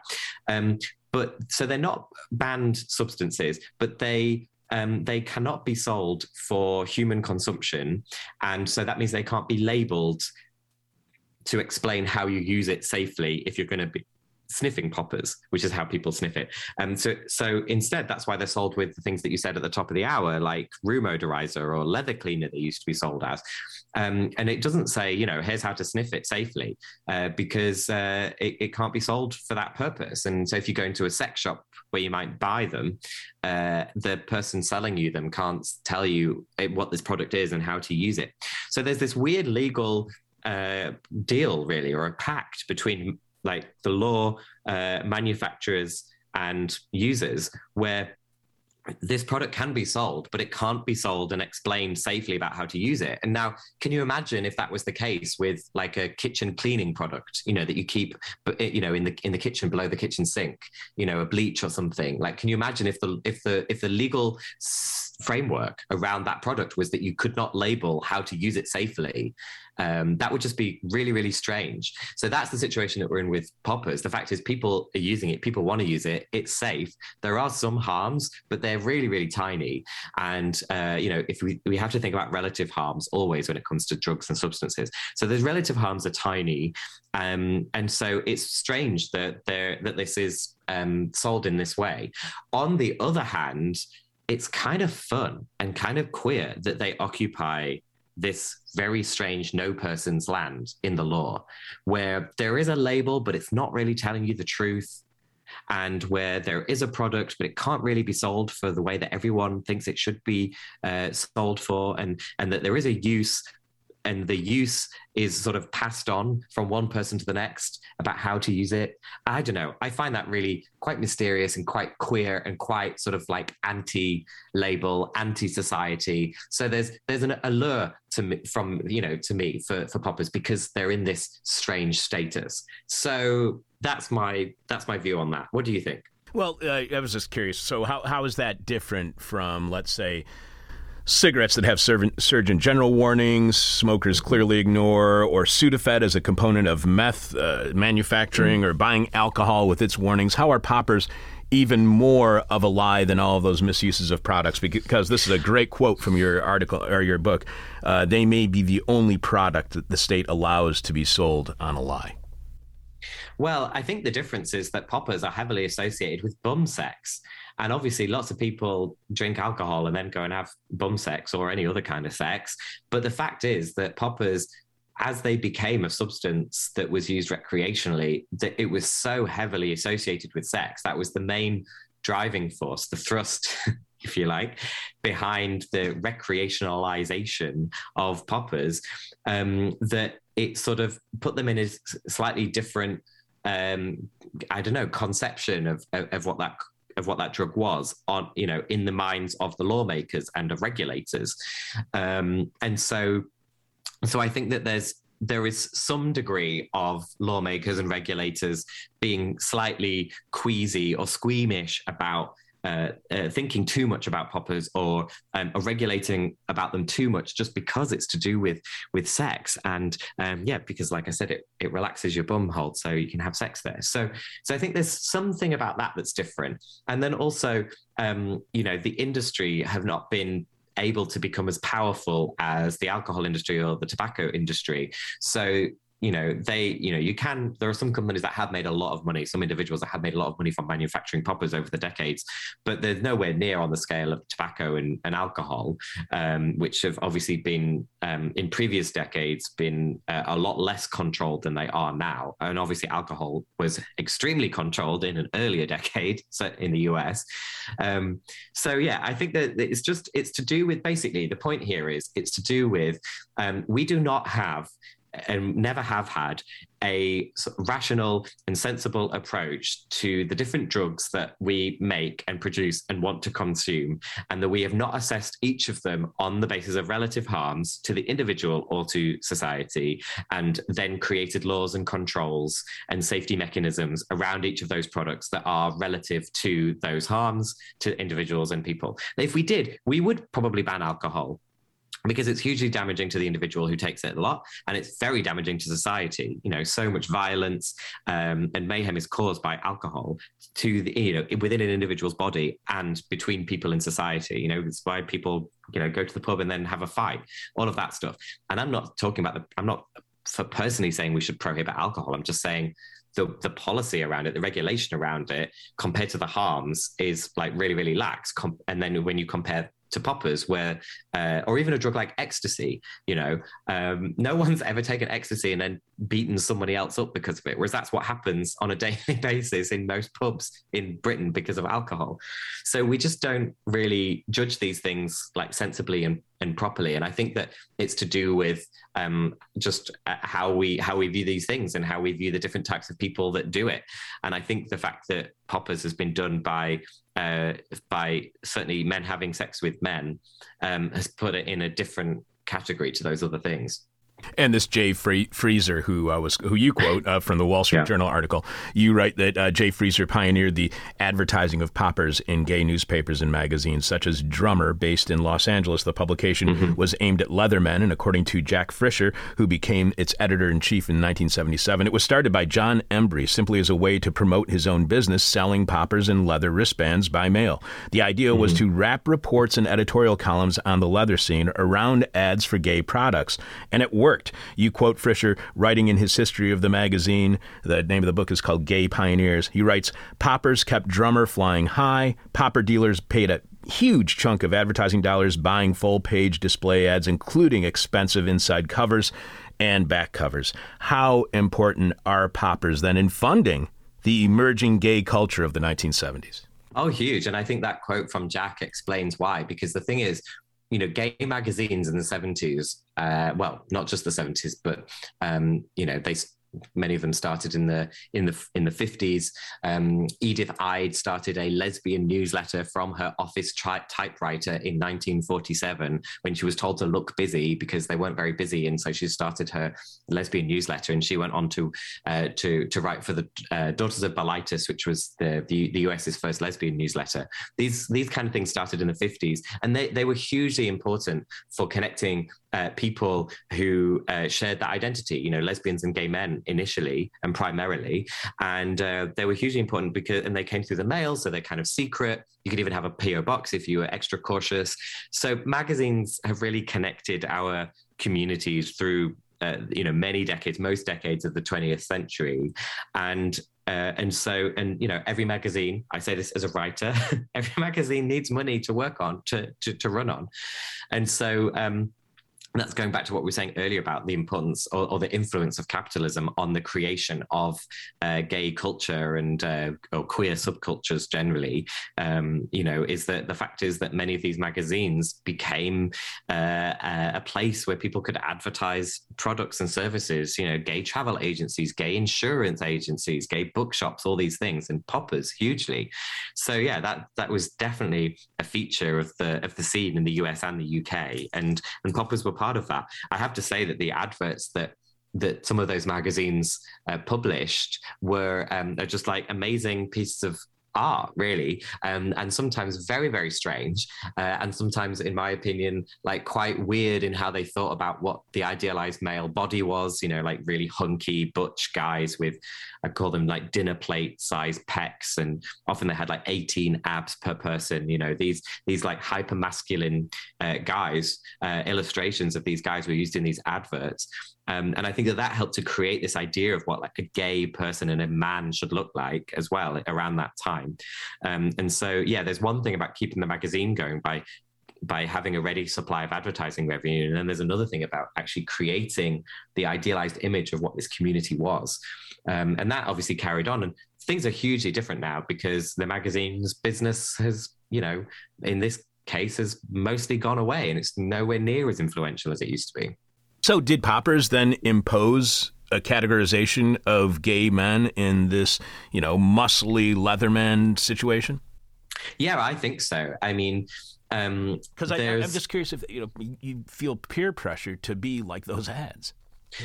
C: Um, but so they're not banned substances, but they um, they cannot be sold for human consumption. And so that means they can't be labeled to explain how you use it safely if you're going to be sniffing poppers, which is how people sniff it. And um, so, so instead, that's why they're sold with the things that you said at the top of the hour, like room odorizer or leather cleaner. They used to be sold as, um, and it doesn't say, you know, here's how to sniff it safely, uh, because uh, it, it, can't be sold for that purpose. And so, if you go into a sex shop where you might buy them, uh, the person selling you them can't tell you what this product is and how to use it. So there's this weird legal uh, deal, really, or a pact between like the law, uh, manufacturers, and users, where this product can be sold, but it can't be sold and explained safely about how to use it. And now, can you imagine if that was the case with like a kitchen cleaning product, you know, that you keep, you know, in the in the kitchen below the kitchen sink, you know, a bleach or something? Like, can you imagine if the if the if the legal framework around that product was that you could not label how to use it safely? Um, that would just be really, really strange. So that's the situation that we're in with poppers. The fact is, people are using it. People want to use it. It's safe. There are some harms, but they're really, really tiny. And uh, you know, if we we have to think about relative harms always when it comes to drugs and substances. So those relative harms are tiny, um, and so it's strange that that this is um, sold in this way. On the other hand, it's kind of fun and kind of queer that they occupy this very strange no person's land in the law, where there is a label, but it's not really telling you the truth. And where there is a product, but it can't really be sold for the way that everyone thinks it should be uh, sold for, and and that there is a use, and the use is sort of passed on from one person to the next about how to use it. I don't know. I find that really quite mysterious and quite queer and quite sort of like anti-label, anti-society. So there's there's an allure to me from you know to me for for poppers because they're in this strange status. So that's my that's my view on that. What do you think?
B: Well, uh, I was just curious. So how how is that different from let's say cigarettes that have Surgeon General warnings, smokers clearly ignore, or Sudafed as a component of meth uh, manufacturing, or buying alcohol with its warnings. How are poppers even more of a lie than all of those misuses of products because this is a great quote from your article or your book. Uh, they may be the only product that the state allows to be sold on a lie.
C: Well, I think the difference is that poppers are heavily associated with bum sex. And obviously, lots of people drink alcohol and then go and have bum sex or any other kind of sex. But the fact is that poppers as they became a substance that was used recreationally, that it was so heavily associated with sex. That was the main driving force, the thrust, if you like, behind the recreationalization of poppers, um, that it sort of put them in a slightly different, um, I don't know, conception of, of, of what that of what that drug was on you know in the minds of the lawmakers and of regulators. Um, and so so I think that there's there is some degree of lawmakers and regulators being slightly queasy or squeamish about uh, uh, thinking too much about poppers or, um, or regulating about them too much just because it's to do with with sex. And um, yeah because like I said it it relaxes your bum hole so you can have sex there. So so I think there's something about that that's different. And then also um, you know the industry have not been able to become as powerful as the alcohol industry or the tobacco industry. So you know they you know you can there are some companies that have made a lot of money some individuals that have made a lot of money from manufacturing poppers over the decades but they're nowhere near on the scale of tobacco and, and alcohol um, which have obviously been um, in previous decades been uh, a lot less controlled than they are now. And obviously alcohol was extremely controlled in an earlier decade so in the us um, so yeah i think that it's just it's to do with basically the point here is it's to do with um, we do not have and never have had a rational and sensible approach to the different drugs that we make and produce and want to consume, and that we have not assessed each of them on the basis of relative harms to the individual or to society, and then created laws and controls and safety mechanisms around each of those products that are relative to those harms to individuals and people. If we did, we would probably ban alcohol because it's hugely damaging to the individual who takes it a lot and it's very damaging to society. You know so much violence um, and mayhem is caused by alcohol to the you know within an individual's body and between people in society. You know it's why people you know go to the pub and then have a fight all of that stuff. And i'm not talking about the i'm not for personally saying we should prohibit alcohol. I'm just saying the, the policy around it, the regulation around it, compared to the harms, is like really, really lax. Com- and then when you compare to poppers where uh, or even a drug like ecstasy you know? Um, no one's ever taken ecstasy and then beaten somebody else up because of it whereas that's what happens on a daily basis in most pubs in britain because of alcohol. So we just don't really judge these things like sensibly and, and properly and i think that it's to do with um, just uh, how we how we view these things and how we view the different types of people that do it. And i think the fact that poppers has been done by uh, by certainly men having sex with men um, has put it in a different category to those other things.
B: And this Jay Fraser, who uh, was who you quote uh, from the Wall Street yeah. Journal article, you write that uh, Jay Fraser pioneered the advertising of poppers in gay newspapers and magazines, such as Drummer, based in Los Angeles. The publication mm-hmm. was aimed at leathermen, and according to Jack Fritscher, who became its editor in chief in 1977, it was started by John Embry simply as a way to promote his own business, selling poppers and leather wristbands by mail. The idea mm-hmm. was to wrap reports and editorial columns on the leather scene around ads for gay products, and it worked worked. You quote Fritscher writing in his history of the magazine. The name of the book is called Gay Pioneers. He writes Poppers kept drummer flying high. Popper dealers paid a huge chunk of advertising dollars buying full page display ads, including expensive inside covers and back covers. How important are poppers then in funding the emerging gay culture of the 1970s?
C: Oh, huge. And I think that quote from Jack explains why. Because the thing is, you know, gay magazines in the 70s, uh, well, not just the 70s, but, um, you know, they many of them started in the in the in the 50s um, Edythe Eyde started a lesbian newsletter from her office typewriter in 1947 when she was told to look busy because they weren't very busy. And so she started her lesbian newsletter and she went on to uh, to to write for the uh, daughters of bilitis which was the, the the us's first lesbian newsletter. These these kind of things started in the 50s and they, they were hugely important for connecting uh, people who uh, shared that identity, you know, lesbians and gay men initially and primarily. And uh, they were hugely important because, and they came through the mail, so they're kind of secret. You could even have a PO box if you were extra cautious. So magazines have really connected our communities through uh, you know many decades most decades of the 20th century and uh, and so and you know every magazine i say this as a writer every magazine needs money to work on to to, to run on and so um, and that's going back to what we were saying earlier about the importance or, or the influence of capitalism on the creation of uh, gay culture and uh, or queer subcultures generally. Um, you know, is that the fact is that many of these magazines became uh, a place where people could advertise products and services. You know, gay travel agencies, gay insurance agencies, gay bookshops, all these things, and poppers hugely. So yeah, that that was definitely a feature of the of the scene in the US and the UK, and and poppers were part of that. I have to say that the adverts that that some of those magazines uh, published were um, just like amazing pieces of art really. Um, and sometimes very very strange uh, and sometimes in my opinion like quite weird in how they thought about what the idealized male body was you know like really hunky butch guys with i call them like dinner plate size pecs and often they had like 18 abs per person you know these these like hyper masculine uh, guys uh, illustrations of these guys were used in these adverts um, and I think that that helped to create this idea of what like a gay person and a man should look like as well around that time. Um, and so, yeah, there's one thing about keeping the magazine going by by having a ready supply of advertising revenue. And then there's another thing about actually creating the idealized image of what this community was. Um, and that obviously carried on. And things are hugely different now because the magazine's business has, you know, in this case, has mostly gone away and it's nowhere near as influential as it used to be.
B: So, did Poppers then impose a categorization of gay men in this, you know, muscly Leatherman situation?
C: Yeah, I think so. I mean,
B: because um, I'm just curious if you know you feel peer pressure to be like those ads.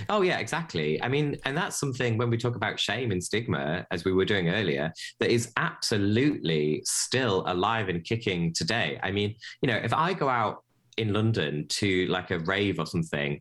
C: Oh yeah, exactly. I mean, and that's something when we talk about shame and stigma, as we were doing earlier, that is absolutely still alive and kicking today. I mean, you know, if I go out in London to like a rave or something,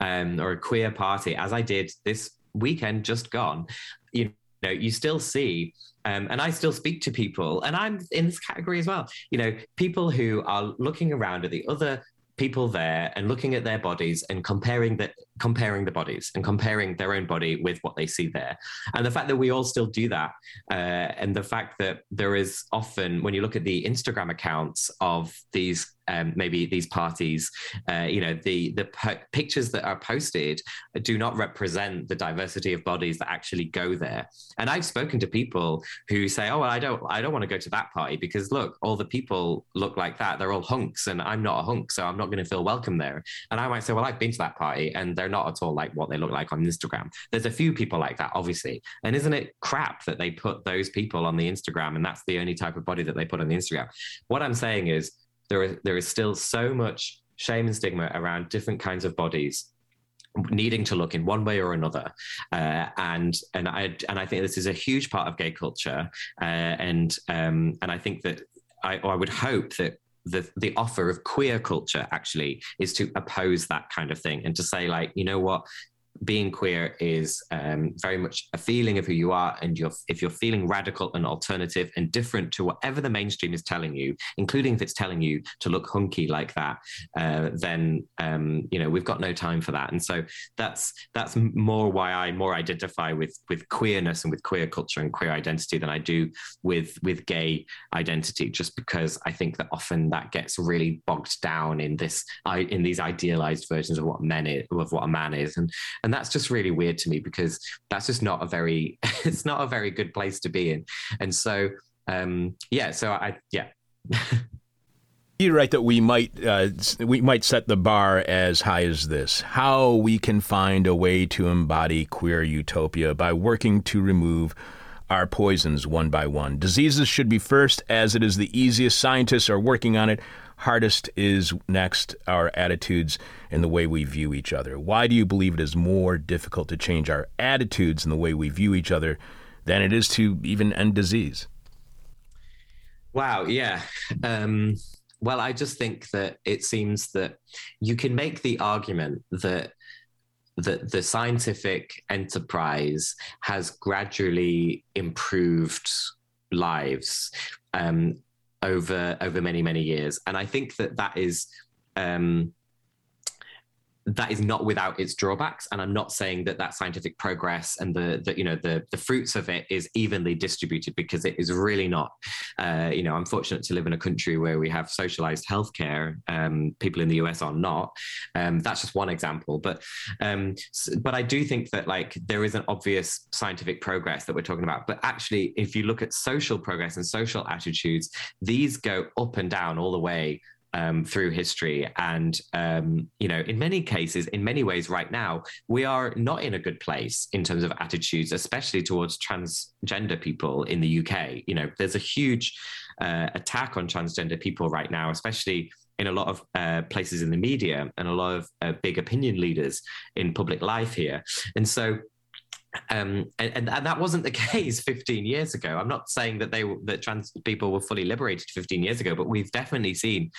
C: um, or a queer party, as I did this weekend just gone, you know, you still see, um, and I still speak to people, and I'm in this category as well. You know, people who are looking around at the other people there and looking at their bodies and comparing the comparing the bodies and comparing their own body with what they see there and the fact that we all still do that uh, and the fact that there is often when you look at the instagram accounts of these um, maybe these parties, uh, you know, the the po- pictures that are posted do not represent the diversity of bodies that actually go there. And I've spoken to people who say, "Oh, well, I don't, I don't want to go to that party because look, all the people look like that. They're all hunks, and I'm not a hunk, so I'm not going to feel welcome there." And I might say, "Well, I've been to that party, and they're not at all like what they look like on Instagram." There's a few people like that, obviously, and isn't it crap that they put those people on the Instagram, and that's the only type of body that they put on the Instagram? What I'm saying is there is, there is still so much shame and stigma around different kinds of bodies needing to look in one way or another uh, and and I and I think this is a huge part of gay culture uh, and um, and I think that I, I would hope that the the offer of queer culture actually is to oppose that kind of thing and to say like you know what being queer is um, very much a feeling of who you are and you're, if you're feeling radical and alternative and different to whatever the mainstream is telling you including if it's telling you to look hunky like that uh, then um, you know we've got no time for that. And so that's that's more why i more identify with with queerness and with queer culture and queer identity than i do with with gay identity just because i think that often that gets really bogged down in this in these idealized versions of what men is, of what a man is. And and that's just really weird to me because that's just not a very it's not a very good place to be in and so um yeah so i yeah
B: You're right that we might uh, we might set the bar as high as this. How we can find a way to embody queer utopia by working to remove our poisons one by one. Diseases should be first, as it is the easiest. Scientists are working on it. Hardest is next our attitudes and the way we view each other. Why do you believe it is more difficult to change our attitudes and the way we view each other than it is to even end disease?
C: Wow, yeah. Um, well, I just think that it seems that you can make the argument that that the scientific enterprise has gradually improved lives um, over over many many years, and I think that that is. Um, that is not without its drawbacks. And i'm not saying that that scientific progress and the, the you know the the fruits of it is evenly distributed because it is really not. Uh, you know i'm fortunate to live in a country where we have socialized healthcare. Um, people in the us are not. Um, that's just one example. But um, but i do think that like there is an obvious scientific progress that we're talking about. But actually if you look at social progress and social attitudes these go up and down all the way um, through history. And, um, you know, in many cases, in many ways, right now, we are not in a good place in terms of attitudes, especially towards transgender people in the UK. You know, there's a huge uh, attack on transgender people right now, especially in a lot of uh, places in the media and a lot of uh, big opinion leaders in public life here. And so um, and, and, that wasn't the case 15 years ago. I'm not saying that they that trans people were fully liberated 15 years ago, but we've definitely seen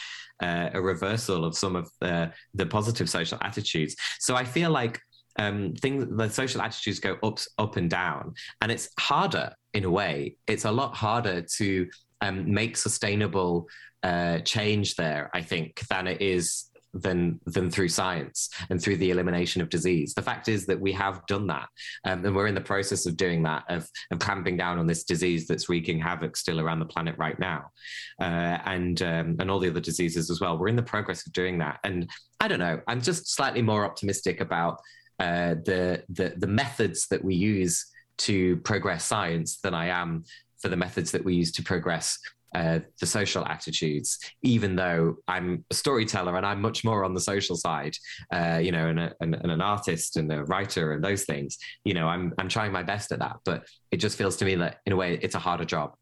C: uh, a reversal of some of the, the positive social attitudes. So I feel like um, things the social attitudes go up up and down, and it's harder in a way. It's a lot harder to um, make sustainable uh, change there, I think, than it is than than through science and through the elimination of disease. The fact is that we have done that, um, and we're in the process of doing that of, of clamping down on this disease that's wreaking havoc still around the planet right now, uh, and um, and all the other diseases as well. We're in the progress of doing that, and I don't know. I'm just slightly more optimistic about uh, the the the methods that we use to progress science than I am for the methods that we use to progress uh, the social attitudes, even though I'm a storyteller and I'm much more on the social side, uh, you know, and, a, and, and, an artist and a writer and those things, you know, I'm, I'm trying my best at that. But it just feels to me that in a way it's a harder job.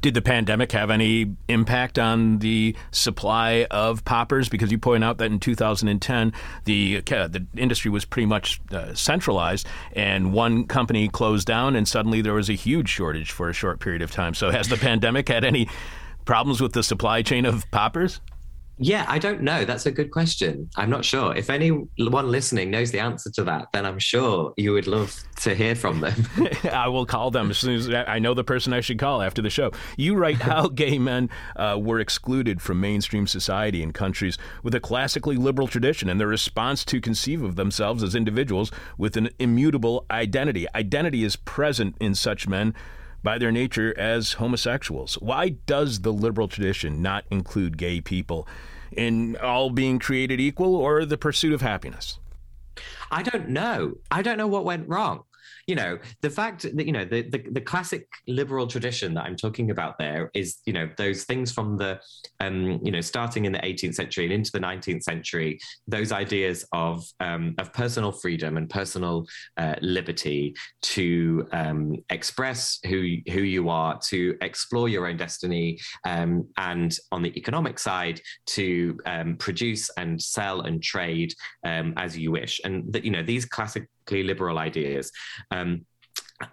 B: Did the pandemic have any impact on the supply of poppers? Because you point out that in 2010, the uh, the industry was pretty much uh, centralized, and one company closed down, and suddenly there was a huge shortage for a short period of time. So, has the pandemic had any problems with the supply chain of poppers?
C: Yeah, I don't know. That's a good question. I'm not sure. If anyone listening knows the answer to that, then I'm sure you would love to hear from them.
B: I will call them as soon as I know the person I should call after the show. You write how gay men uh, were excluded from mainstream society in countries with a classically liberal tradition and their response to conceive of themselves as individuals with an immutable identity. Identity is present in such men by their nature as homosexuals. Why does the liberal tradition not include gay people in all being created equal or the pursuit of happiness?
C: I don't know. I don't know what went wrong you know the fact that you know the, the, the classic liberal tradition that i'm talking about there is you know those things from the um you know starting in the 18th century and into the 19th century those ideas of um, of personal freedom and personal uh, liberty to um, express who who you are to explore your own destiny um, and on the economic side to um, produce and sell and trade um, as you wish. And that you know these classic liberal ideas. Um,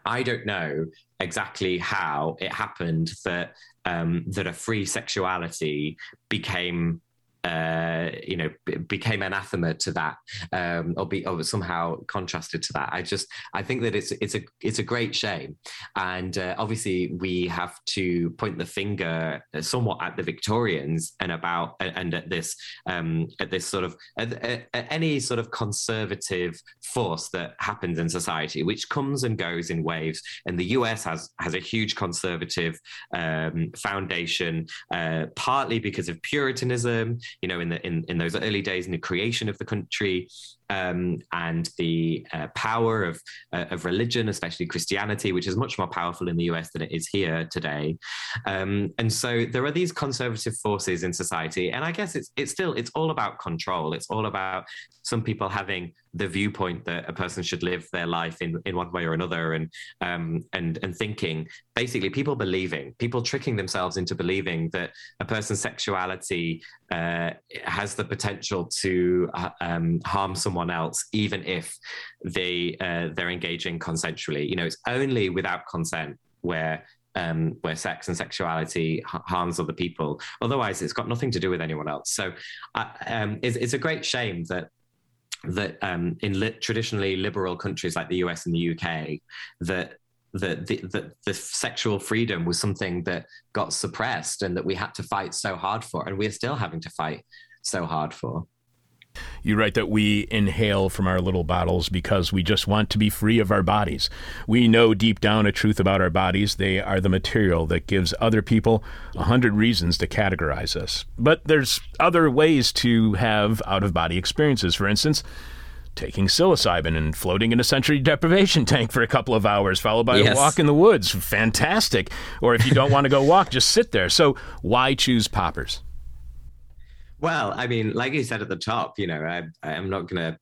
C: I don't know exactly how it happened that um, that a free sexuality became uh, you know, b- became anathema to that, um, or be or somehow contrasted to that. I just I think that it's it's a it's a great shame, and uh, obviously we have to point the finger somewhat at the Victorians and about and at this um, at this sort of at, at any sort of conservative force that happens in society, which comes and goes in waves. And the US has has a huge conservative um, foundation, uh, partly because of Puritanism you know, in the in, in those early days in the creation of the country, um, and the uh, power of uh, of religion, especially Christianity, which is much more powerful in the US than it is here today. Um, and so there are these conservative forces in society, and I guess it's it's still it's all about control. It's all about some people having the viewpoint that a person should live their life in, in one way or another and um, and and thinking basically people believing people tricking themselves into believing that a person's sexuality uh, has the potential to uh, um, harm someone else even if they uh, they're engaging consensually you know it's only without consent where um, where sex and sexuality harms other people. Otherwise, it's got nothing to do with anyone else. So uh, um, it's, it's, a great shame that that um, in li- traditionally liberal countries like the US and the UK, that that the, the, the, sexual freedom was something that got suppressed and that we had to fight so hard for, and we're still having to fight so hard for.
B: You write that we inhale from our little bottles because we just want to be free of our bodies. We know deep down a truth about our bodies. They are the material that gives other people a hundred reasons to categorize us. But there's other ways to have out of body experiences. For instance, taking psilocybin and floating in a sensory deprivation tank for a couple of hours, followed by yes. a walk in the woods. Fantastic. Or if you don't want to go walk, just sit there. So why choose poppers?
C: Well, I mean, like you said at the top, you know, I, I'm not going to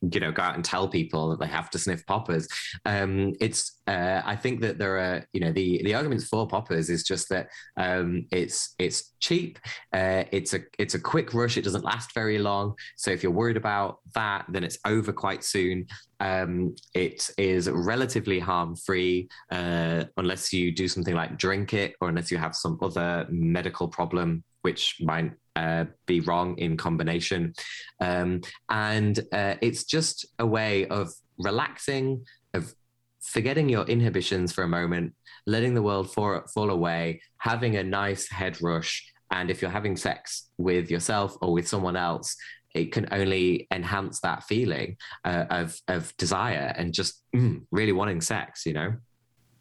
C: you know go out and tell people that they have to sniff poppers. Um, it's uh, i think that there are you know the the arguments for poppers is just that um, it's it's cheap. Uh, it's a it's a quick rush. It doesn't last very long. So if you're worried about that then it's over quite soon. Um, it is relatively harm free uh, unless you do something like drink it or unless you have some other medical problem which might uh, be wrong in combination. Um, and uh, it's just a way of relaxing, of forgetting your inhibitions for a moment, letting the world fall, fall away, having a nice head rush. And if you're having sex with yourself or with someone else, it can only enhance that feeling uh, of of desire and just mm, really wanting sex, you know.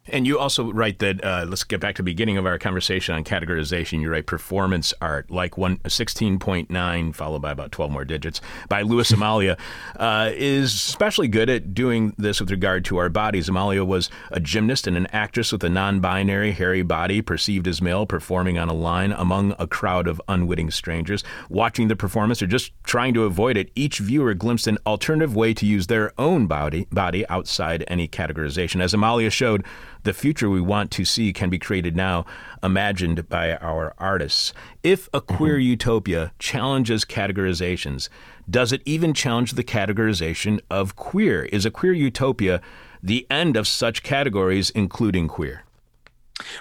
B: And you also write that, uh, let's get back to the beginning of our conversation on categorization. You write performance art, like one, 16.9, followed by about 12 more digits, by Louis Amala, uh, is especially good at doing this with regard to our bodies. Amala was a gymnast and an actress with a non binary, hairy body, perceived as male, performing on a line among a crowd of unwitting strangers. Watching the performance or just trying to avoid it, each viewer glimpsed an alternative way to use their own body, body outside any categorization. As Amala showed, the future we want to see can be created now, imagined by our artists. If a mm-hmm. queer mm-hmm. utopia challenges categorizations, does it even challenge the categorization of queer? Is a queer utopia the end of such categories, including queer?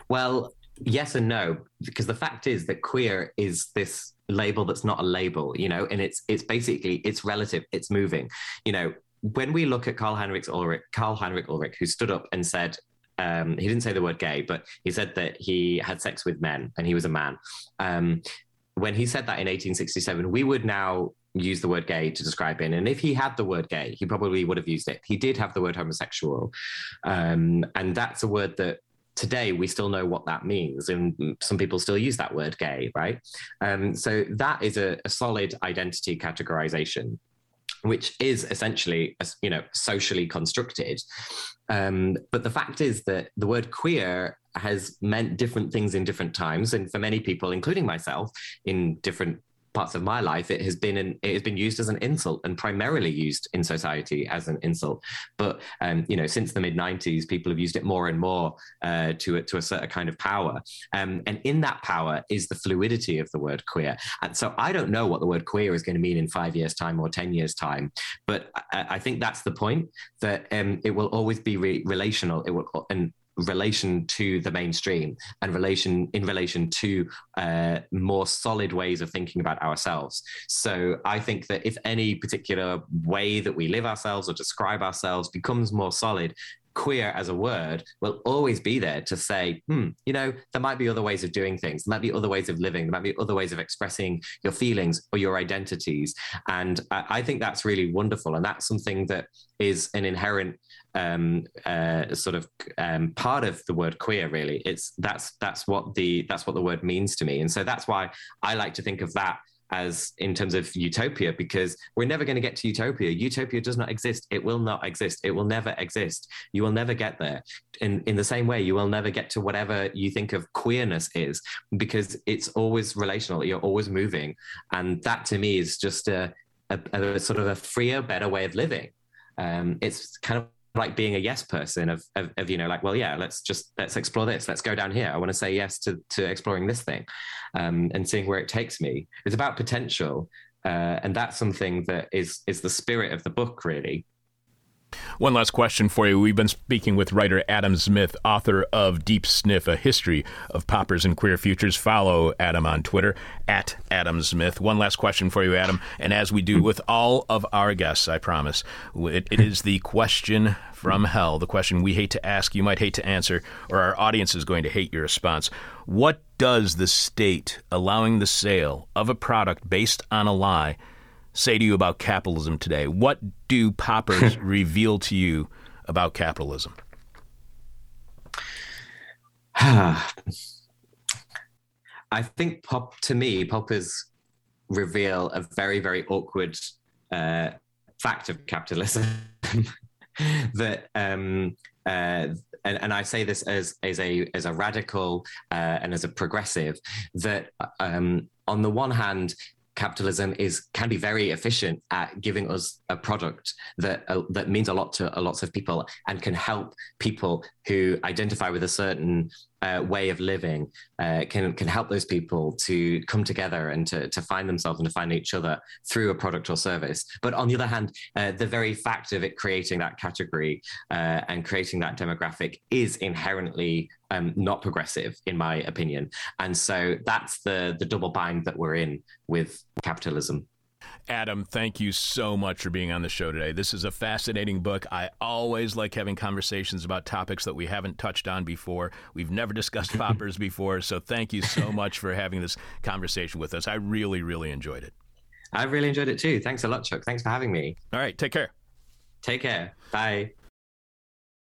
C: Well, yes and no, because the fact is that queer is this label that's not a label, you know, and it's it's basically it's relative, it's moving. You know, when we look at Karl Heinrich Ulrich, Karl Heinrich Ulrich, who stood up and said, um, he didn't say the word gay, but he said that he had sex with men and he was a man. Um, when he said that in 1867, we would now use the word gay to describe him. And if he had the word gay, he probably would have used it. He did have the word homosexual. Um, and that's a word that today we still know what that means. And some people still use that word gay, right? Um, so that is a, a solid identity categorization which is essentially you know socially constructed. Um, but the fact is that the word queer has meant different things in different times and for many people including myself in different parts of my life, it has been an, it has been used as an insult and primarily used in society as an insult. But um, you know, since the mid '90s, people have used it more and more uh, to a, to a certain kind of power. Um, and in that power is the fluidity of the word queer. And so I don't know what the word queer is going to mean in five years' time or ten years' time, but I, I think that's the point that um, it will always be re- relational. It will and relation to the mainstream and relation in relation to uh, more solid ways of thinking about ourselves. So I think that if any particular way that we live ourselves or describe ourselves becomes more solid, queer as a word will always be there to say, hmm, you know, there might be other ways of doing things. There might be other ways of living. There might be other ways of expressing your feelings or your identities. And I, I think that's really wonderful. And that's something that is an inherent um, uh, sort of um, part of the word queer. Really, it's that's that's what the that's what the word means to me, and so that's why I like to think of that as in terms of utopia because we're never going to get to utopia. Utopia does not exist. It will not exist. It will never exist. You will never get there. In in the same way you will never get to whatever you think of queerness is because it's always relational. You're always moving. And that to me is just a, a, a sort of a freer better way of living. Um, it's kind of like being a yes person of, of, of, you know like well yeah let's just let's explore this. Let's go down here. I want to say yes to to exploring this thing um, and seeing where it takes me. It's about potential uh, and that's something that is is the spirit of the book really
B: One last question for you. We've been speaking with writer Adam Zmith, author of Deep Sniff, A History of Poppers and Queer Futures. Follow Adam on Twitter, at Adam Zmith. One last question for you, Adam. And as we do with all of our guests, I promise, it, it is the question from hell, the question we hate to ask, you might hate to answer, or our audience is going to hate your response. What does the state allowing the sale of a product based on a lie say to you about capitalism today? What do poppers reveal to you about capitalism?
C: I think pop to me, poppers reveal a very, very awkward uh, fact of capitalism. that um, uh, and, and, I say this as as a as a radical uh, and as a progressive that um, on the one hand capitalism is can be very efficient at giving us a product that uh, that means a lot to a lots of people and can help people who identify with a certain uh, way of living uh, can can help those people to come together and to, to find themselves and to find each other through a product or service. But on the other hand, uh, the very fact of it creating that category uh, and creating that demographic is inherently um, not progressive, in my opinion. And so that's the the double bind that we're in with capitalism.
B: Adam, thank you so much for being on the show today. This is a fascinating book. I always like having conversations about topics that we haven't touched on before. We've never discussed poppers before, so thank you so much for having this conversation with us. I really, really enjoyed it.
C: I really enjoyed it too. Thanks a lot, Chuck. Thanks for having me.
B: All right, take care.
C: Take care. Bye.